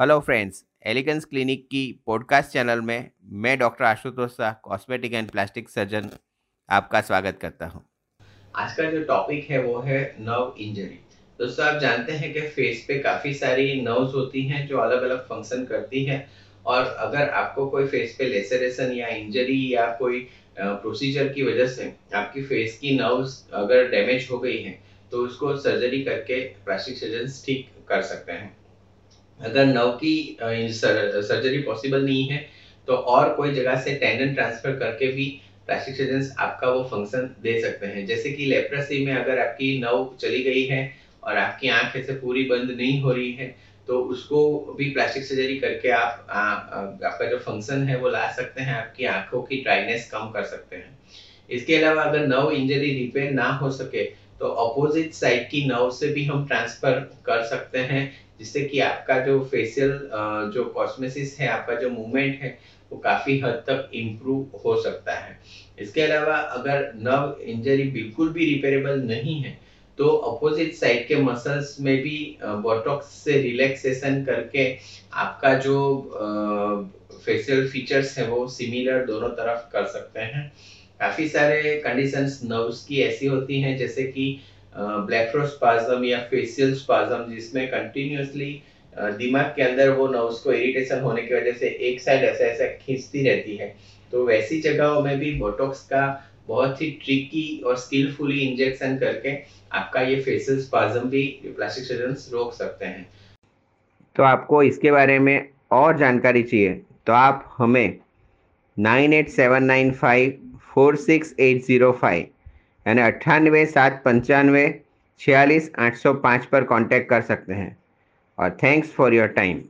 Hello friends elegance clinic की podcast channel में मैं doctor Ashutosh Shah cosmetic and plastic surgeon आपका स्वागत करता हूँ। आज का जो टॉपिक है वो है नर्व इंजरी दोस्तों, आप जानते हैं कि फेस पे काफ़ी सारी नर्व्स होती हैं जो अलग अलग फ़ंक्शन करती हैं और अगर आपको कोई फेस पे लेसरेशन या इंजरी या कोई प्रोसीजर की वजह से आपकी फेस की नर्व्स अगर डैमेज हो गई हैं तो उसको सर्जरी करके प्लास्टिक सर्जन ठीक कर सकते हैं। अगर नव की सर्जरी पॉसिबल नहीं है तो और कोई जगह से टेंडन ट्रांसफ़र करके भी प्लास्टिक सर्जन आपका वो फ़ंक्शन दे सकते हैं। जैसे कि लेप्रेसी में अगर आपकी नव चली गई है और आपकी आँख ऐसे पूरी बंद नहीं हो रही है तो उसको भी प्लास्टिक सर्जरी करके आप आ, आ, आपका जो फ़ंक्शन है वो ला सकते हैं आपकी आँखों की ड्राइनेस कम कर सकते हैं। इसके अलावा अगर नव इंजरी रिपेयर ना हो सके तो अपोजिट साइड की नर्व से भी हम ट्रांसफ़र कर सकते हैं, जिससे कि आपका जो फेशियल जो कॉस्मेसिस है, आपका जो मूवमेंट है, वो काफ़ी हद तक इम्प्रूव हो सकता है। इसके अलावा अगर नर्व इंजरी बिल्कुल भी रिपेरेबल नहीं है तो अपोजिट साइड के मसल्स में भी बोटॉक्स से रिलैक्सेशन करके आपका जो फेशियल फीचर्स है, वो सिमिलर दोनों तरफ़ कर सकते हैं। काफ़ी सारे कंडीशंस नर्व्स की ऐसी होती हैं, जैसे कि ब्लैफ्रोस्पाज्म या फेशियल स्पाज्म जिसमें कंटिन्यूसली दिमाग के अंदर वो नर्व्स को इरिटेशन होने की वजह से एक साइड ऐसा ऐसा खींचती रहती है। तो वैसी जगहों में भी बोटॉक्स का बहुत ही ट्रिकी और स्किलफुली इंजेक्शन करके आपका ये फेशियल स्पाज्म भी प्लास्टिक सर्जन रोक सकते हैं। तो आपको इसके बारे में और जानकारी चाहिए तो आप हमें nine eight seven nine five four six eight zero five यानी अट्ठानवे सात पंचानवे छियालीस आठ सौ पाँच पर कांटेक्ट कर सकते हैं। और थैंक्स फॉर योर टाइम